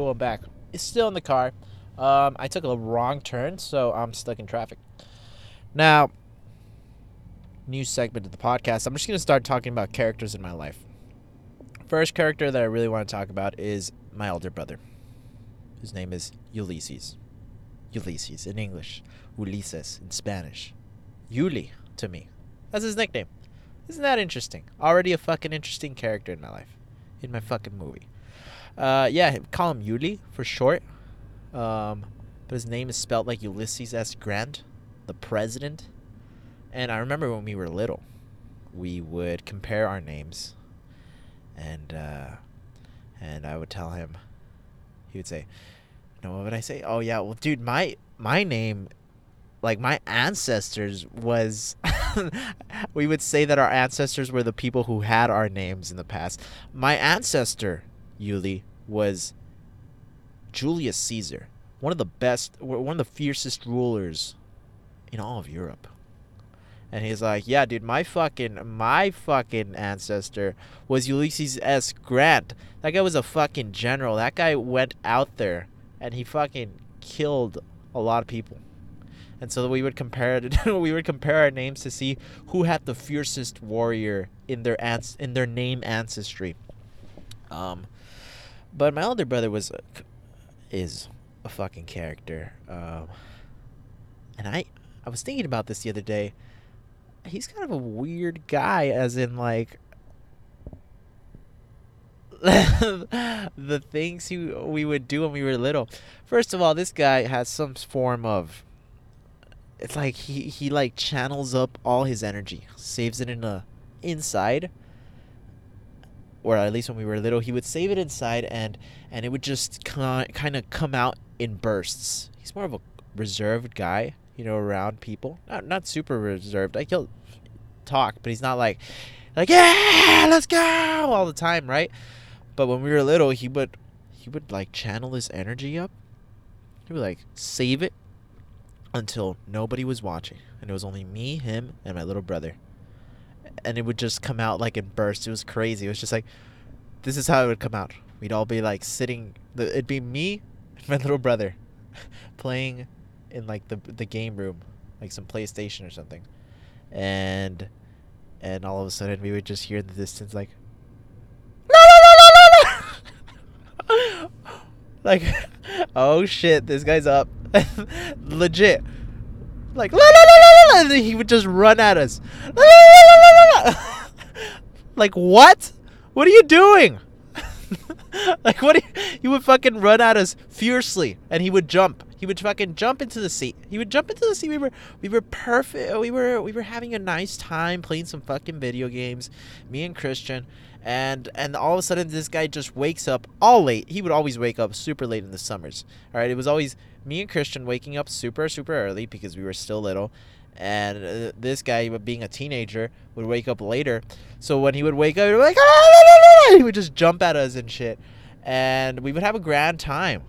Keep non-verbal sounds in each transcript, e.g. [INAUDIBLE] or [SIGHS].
Cool, back. It's still in the car. Um, I took a wrong turn, so I'm stuck in traffic. Now, new segment of the podcast. I'm just gonna start talking about characters in my life. First character that I really want to talk about is my older brother. His name is Ulysses. Ulysses in English, Ulises in Spanish. Yuli to me. That's his nickname. Isn't that interesting? Already a fucking interesting character in my life, in my fucking movie. Uh, yeah, call him Yuli for short. Um, but his name is spelled like Ulysses S. Grant, the president. And I remember when we were little, we would compare our names, and uh, and I would tell him. He would say, "No, what would I say? Oh yeah, well, dude, my my name." Like my ancestors was, [LAUGHS] we would say that our ancestors were the people who had our names in the past. My ancestor, Yuli, was Julius Caesar, one of the best, one of the fiercest rulers in all of Europe. And he's like, yeah, dude, my fucking, my fucking ancestor was Ulysses S. Grant. That guy was a fucking general. That guy went out there and he fucking killed a lot of people. And so we would compare it, [LAUGHS] we would compare our names to see who had the fiercest warrior in their ans- in their name ancestry. Um, but my older brother was, is a fucking character. Um, and I, I was thinking about this the other day. He's kind of a weird guy, as in like [LAUGHS] the things he we would do when we were little. First of all, this guy has some form of. It's like he he like channels up all his energy, saves it in a inside, or at least when we were little, he would save it inside and and it would just kind of come out in bursts. He's more of a reserved guy, you know, around people. Not not super reserved. Like he'll talk, but he's not like like yeah, let's go all the time, right? But when we were little, he would he would like channel his energy up. He would like save it until nobody was watching, and it was only me, him, and my little brother and it would just come out like in bursts. It was crazy. It was just like, this is how it would come out. We'd all be like sitting. It'd be me and my [LAUGHS] little brother [LAUGHS] playing in like the the game room, like some PlayStation or something, and and all of a sudden we would just hear in the distance like, [LAUGHS] like, oh shit, this guy's up, legit, like and he would just run at us. [LAUGHS] like what? What are you doing? [LAUGHS] like what? You, he would fucking run at us fiercely, and he would jump. He would fucking jump into the seat. He would jump into the seat. We were we were perfect. We were we were having a nice time playing some fucking video games. Me and Christian, and and all of a sudden this guy just wakes up all late. He would always wake up super late in the summers. All right, it was always me and Christian waking up super super early because we were still little, and uh, this guy, being a teenager, would wake up later. So when he would wake up, like ah, he would just jump at us and shit, and we would have a grand time.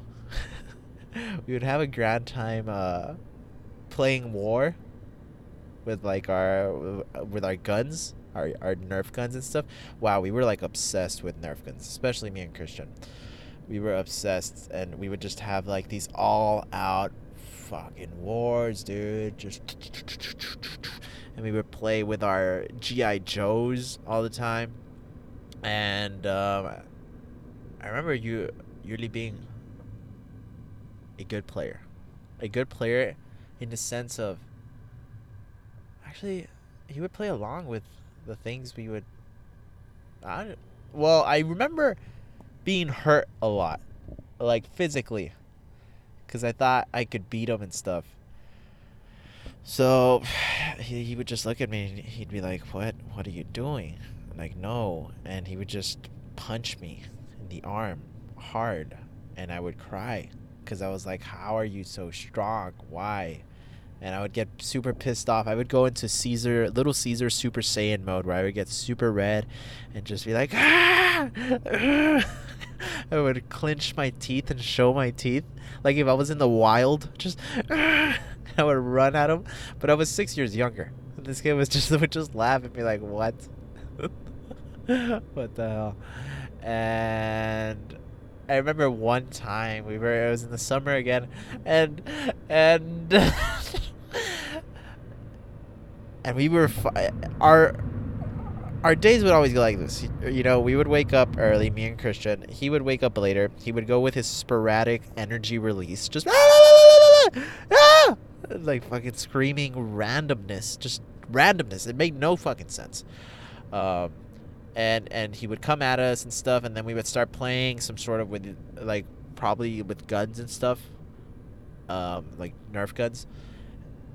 [LAUGHS] we would have a grand time uh, playing war with like our with our guns, our our Nerf guns and stuff. Wow, we were like obsessed with Nerf guns, especially me and Christian. We were obsessed, and we would just have like these all out fucking wars, dude. Just and we would play with our GI Joes all the time. And um, I remember you really being a good player, a good player in the sense of actually he would play along with the things we would. I well, I remember being hurt a lot, like physically because I thought I could beat him and stuff. So [SIGHS] he, he would just look at me and he'd be like, "What? What are you doing?" I'm like, "No," and he would just punch me in the arm hard, and I would cry because I was like, "How are you so strong? Why?" And I would get super pissed off. I would go into Caesar, Little Caesar Super Saiyan mode, where I would get super red, and just be like, "Ah!" [LAUGHS] I would clench my teeth and show my teeth. Like if I was in the wild, just [LAUGHS] I would run at him. But I was six years younger. And this kid was just [LAUGHS] would just laugh at me like, "What? what the hell?" And I remember one time we were it was in the summer again, and and [LAUGHS] and we were fi- our our days would always go like this. You know, we would wake up early, me and Christian. He would wake up later. He would go with his sporadic energy release, just like fucking screaming randomness, just randomness. It made no fucking sense. Um, and and he would come at us and stuff, and then we would start playing some sort of with like probably with guns and stuff, um, like Nerf guns,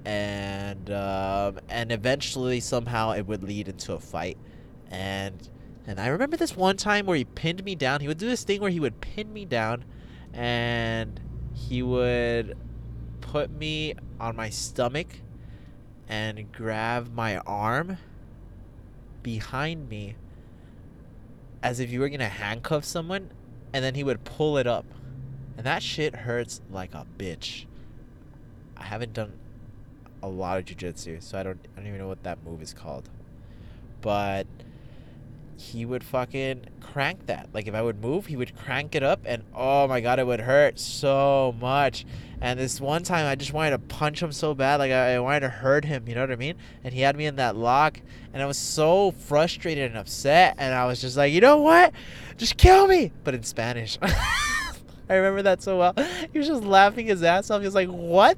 and um, and eventually somehow it would lead into a fight, and and I remember this one time where he pinned me down. He would do this thing where he would pin me down, and he would put me on my stomach and grab my arm behind me as if you were gonna handcuff someone and then he would pull it up. And that shit hurts like a bitch. I haven't done a lot of jiu-jitsu so i don't i don't even know what that move is called. But he would fucking crank that. Like if I would move, he would crank it up, and oh my god, it would hurt so much. And this one time, I just wanted to punch him so bad, like I, I wanted to hurt him. You know what I mean? And he had me in that lock, and I was so frustrated and upset. And I was just like, you know what? Just kill me, but in Spanish. [LAUGHS] I remember that so well. He was just laughing his ass off. He was like, "What?"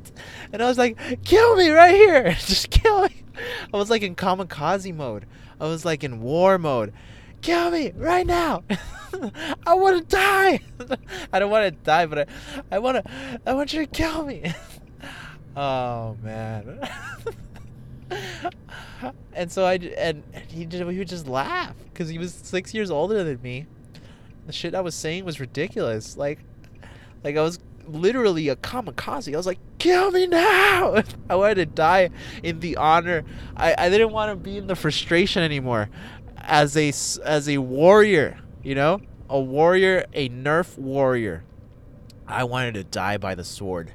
And I was like, "Kill me right here! [LAUGHS] Just kill me!" I was like in kamikaze mode. I was like in war mode. Kill me right now. [LAUGHS] I want to die. [LAUGHS] I don't want to die, but I, I want to. I want you to kill me. [LAUGHS] oh man. and so I and he just he would just laugh because he was six years older than me. The shit I was saying was ridiculous. Like, like I was literally a kamikaze. I was like, kill me now. [LAUGHS] I wanted to die in the honor. I, I didn't want to be in the frustration anymore. As a as a warrior, you know, a warrior, a nerf warrior. I wanted to die by the sword.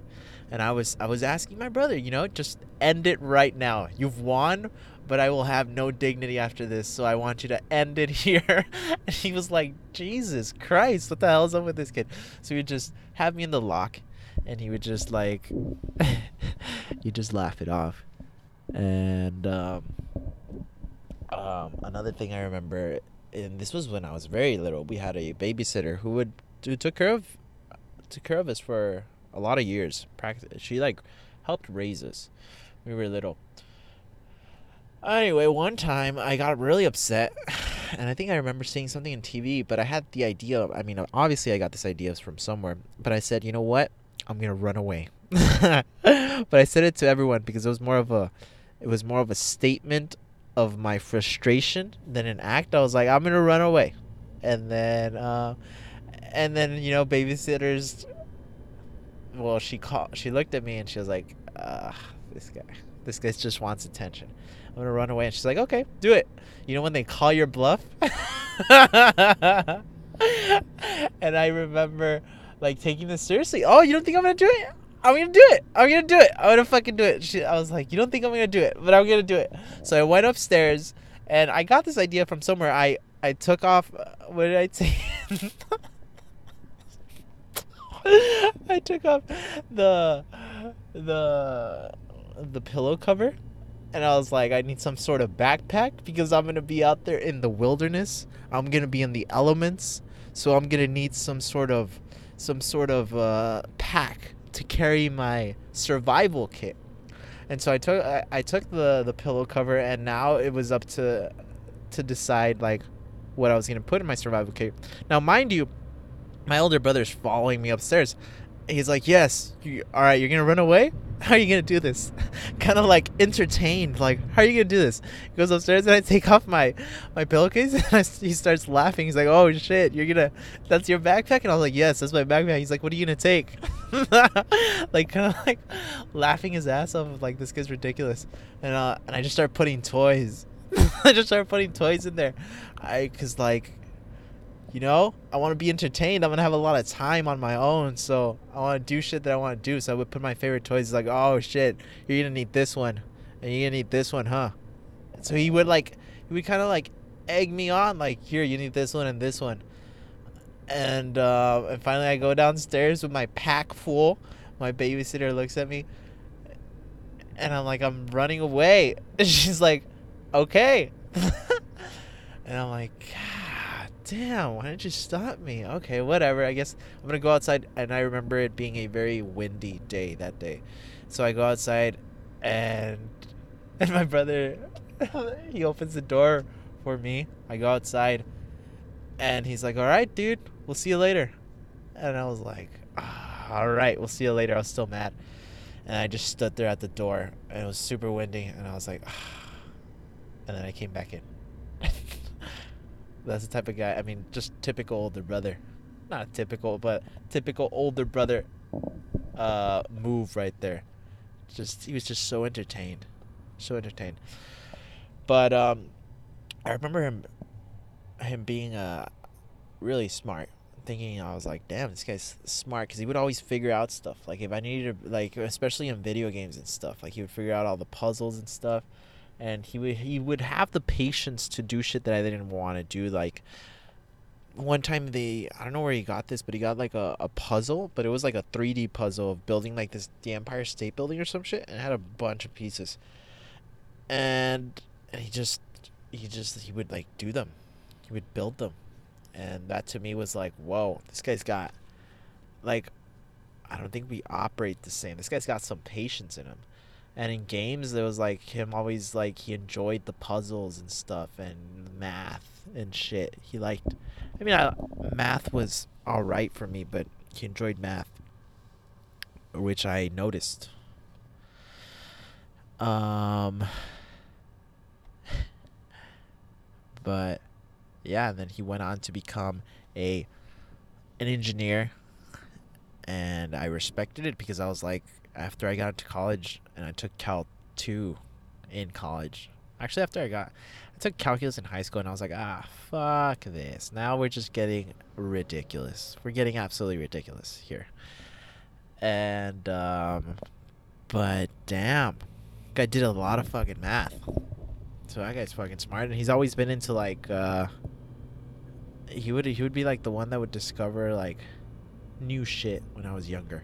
And I was I was asking my brother, you know, just end it right now. You've won, but I will have no dignity after this, so I want you to end it [LAUGHS] here. and he was like, Jesus Christ, what the hell is up with this kid? So he would just have me in the lock, and he would just like, [LAUGHS] you just laugh it off. And um, um, another thing I remember, and this was when I was very little, we had a babysitter who would who took care of took care of us for a lot of years. Practice. She like helped raise us. We were little Anyway, one time I got really upset, [SIGHS] and I think I remember seeing something in TV, but I had the idea. I mean, obviously, I got this idea from somewhere, but I said, you know what? I'm gonna run away. [LAUGHS] but I said it to everyone because it was more of a, it was more of a statement of my frustration than an act. I was like, I'm gonna run away, and then, uh, and then you know, babysitters. Well, she called. She looked at me and she was like, "This guy, this guy just wants attention." I'm gonna run away. And she's like, okay, do it. You know when they call your bluff? [LAUGHS] and I remember like taking this seriously. Oh, you don't think I'm gonna do it? I'm gonna do it. I'm gonna do it. I'm gonna fucking do it. She, I was like, you don't think I'm gonna do it, but I'm gonna do it. So I went upstairs, and I got this idea from somewhere. I I took off. Uh, what did I say? [LAUGHS] I took off the the the pillow cover and I was like, I need some sort of backpack because I'm gonna be out there in the wilderness. I'm gonna be in the elements, so I'm gonna need some sort of some sort of uh, pack to carry my survival kit. And so I took I, I took the the pillow cover, and now it was up to to decide like what I was gonna put in my survival kit. Now, mind you, my older brother's following me upstairs. He's like, "Yes, you, all right, you're gonna run away." [LAUGHS] how are you gonna do this? [LAUGHS] kind of like entertained, like how are you gonna do this? He goes upstairs and I [LAUGHS] take off my my pillowcase and I, he starts laughing. He's like, "Oh shit, you're gonna that's your backpack?" And I was like, "Yes, that's my backpack." He's like, "What are you gonna take?" like kind of like laughing his ass off. Like this kid's ridiculous, and uh, and I just start putting toys. I just start putting toys in there, I cause like you know i want to be entertained i'm gonna have a lot of time on my own so i want to do shit that i want to do so i would put my favorite toys like oh shit you're gonna need this one and you're gonna need this one huh so he would like he would kind of like egg me on like here you need this one and this one and uh, and finally I go downstairs with my pack full. My babysitter looks at me, and I'm like, I'm running away. [LAUGHS] And she's like, okay. [LAUGHS] and I'm like, God damn, why didn't you stop me? Okay, whatever. I guess I'm gonna go outside. And I remember it being a very windy day that day, so I go outside, and [LAUGHS] and my brother, [LAUGHS] he opens the door for me. I go outside, and he's like, "All right, dude, we'll see you later." And I was like, ah, "All right, we'll see you later." I was still mad, and I just stood there at the door, and it was super windy, and I was like, ah. and then I came back in. That's the type of guy. I mean, just typical older brother, not typical, but typical older brother uh, move right there. Just he was just so entertained, so entertained. But um, I remember him him being uh really smart. Thinking I was like, damn, this guy's smart because he would always figure out stuff. Like if I needed to, like especially in video games and stuff, like he would figure out all the puzzles and stuff, and he would he would have the patience to do shit that I didn't want to do. Like one time they I don't know where he got this, but he got like a, a puzzle, but it was like a 3D puzzle of building like this the Empire State Building or some shit, and it had a bunch of pieces, and and he just he just he would like do them. He would build them. And that to me was like whoa this guy's got like i don't think we operate the same. This guy's got some patience in him and in games there was like him always like he enjoyed the puzzles and stuff and math and shit. He liked i mean I, math was all right for me but he enjoyed math which i noticed. Um [LAUGHS] but yeah, and then he went on to become a an engineer and I respected it because I was like after I got into college and I took Cal 2 in college. Actually after I got I took calculus in high school and I was like, "Ah, fuck this. Now we're just getting ridiculous. We're getting absolutely ridiculous here." And um but damn. I did a lot of fucking math. So that guy's fucking smart, and he's always been into like. uh He would he would be like the one that would discover like new shit when I was younger.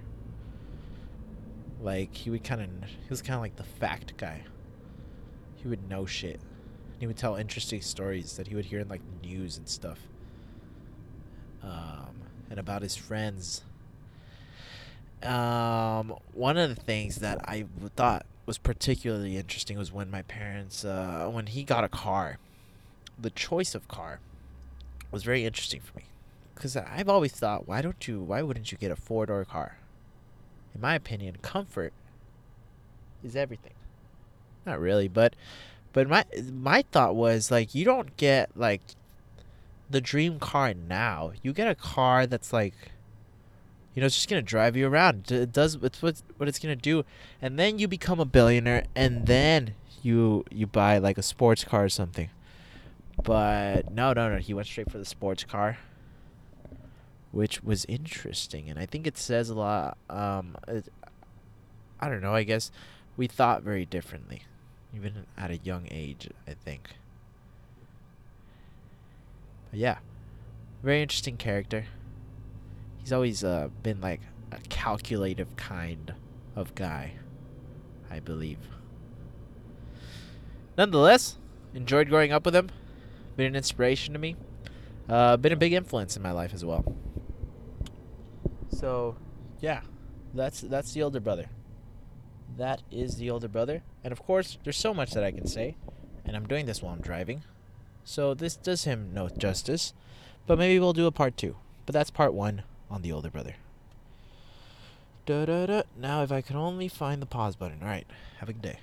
Like he would kind of he was kind of like the fact guy. He would know shit. He would tell interesting stories that he would hear in like news and stuff. Um, and about his friends. Um, one of the things that I thought was particularly interesting was when my parents, uh, when he got a car, the choice of car was very interesting for me. Because I've always thought, why don't you, why wouldn't you get a four door car? In my opinion, comfort is everything. Not really, but, but my my thought was like, you don't get like the dream car now. You get a car that's like you know, it's just gonna drive you around. It does it's what what it's gonna do, and then you become a billionaire, and then you you buy like a sports car or something. But no, no, no. He went straight for the sports car, which was interesting, and I think it says a lot. Um, it, I don't know. I guess we thought very differently, even at a young age. I think. But yeah, very interesting character he's always uh, been like a calculative kind of guy, I believe. Nonetheless, enjoyed growing up with him. Been an inspiration to me. Uh, been a big influence in my life as well. So, yeah, that's that's the older brother. That is the older brother, and of course, there's so much that I can say, and I'm doing this while I'm driving, so this does him no justice. But maybe we'll do a part two. But that's part one on the older brother. Da da da. Now, if I could only find the pause button. Alright, have a good day.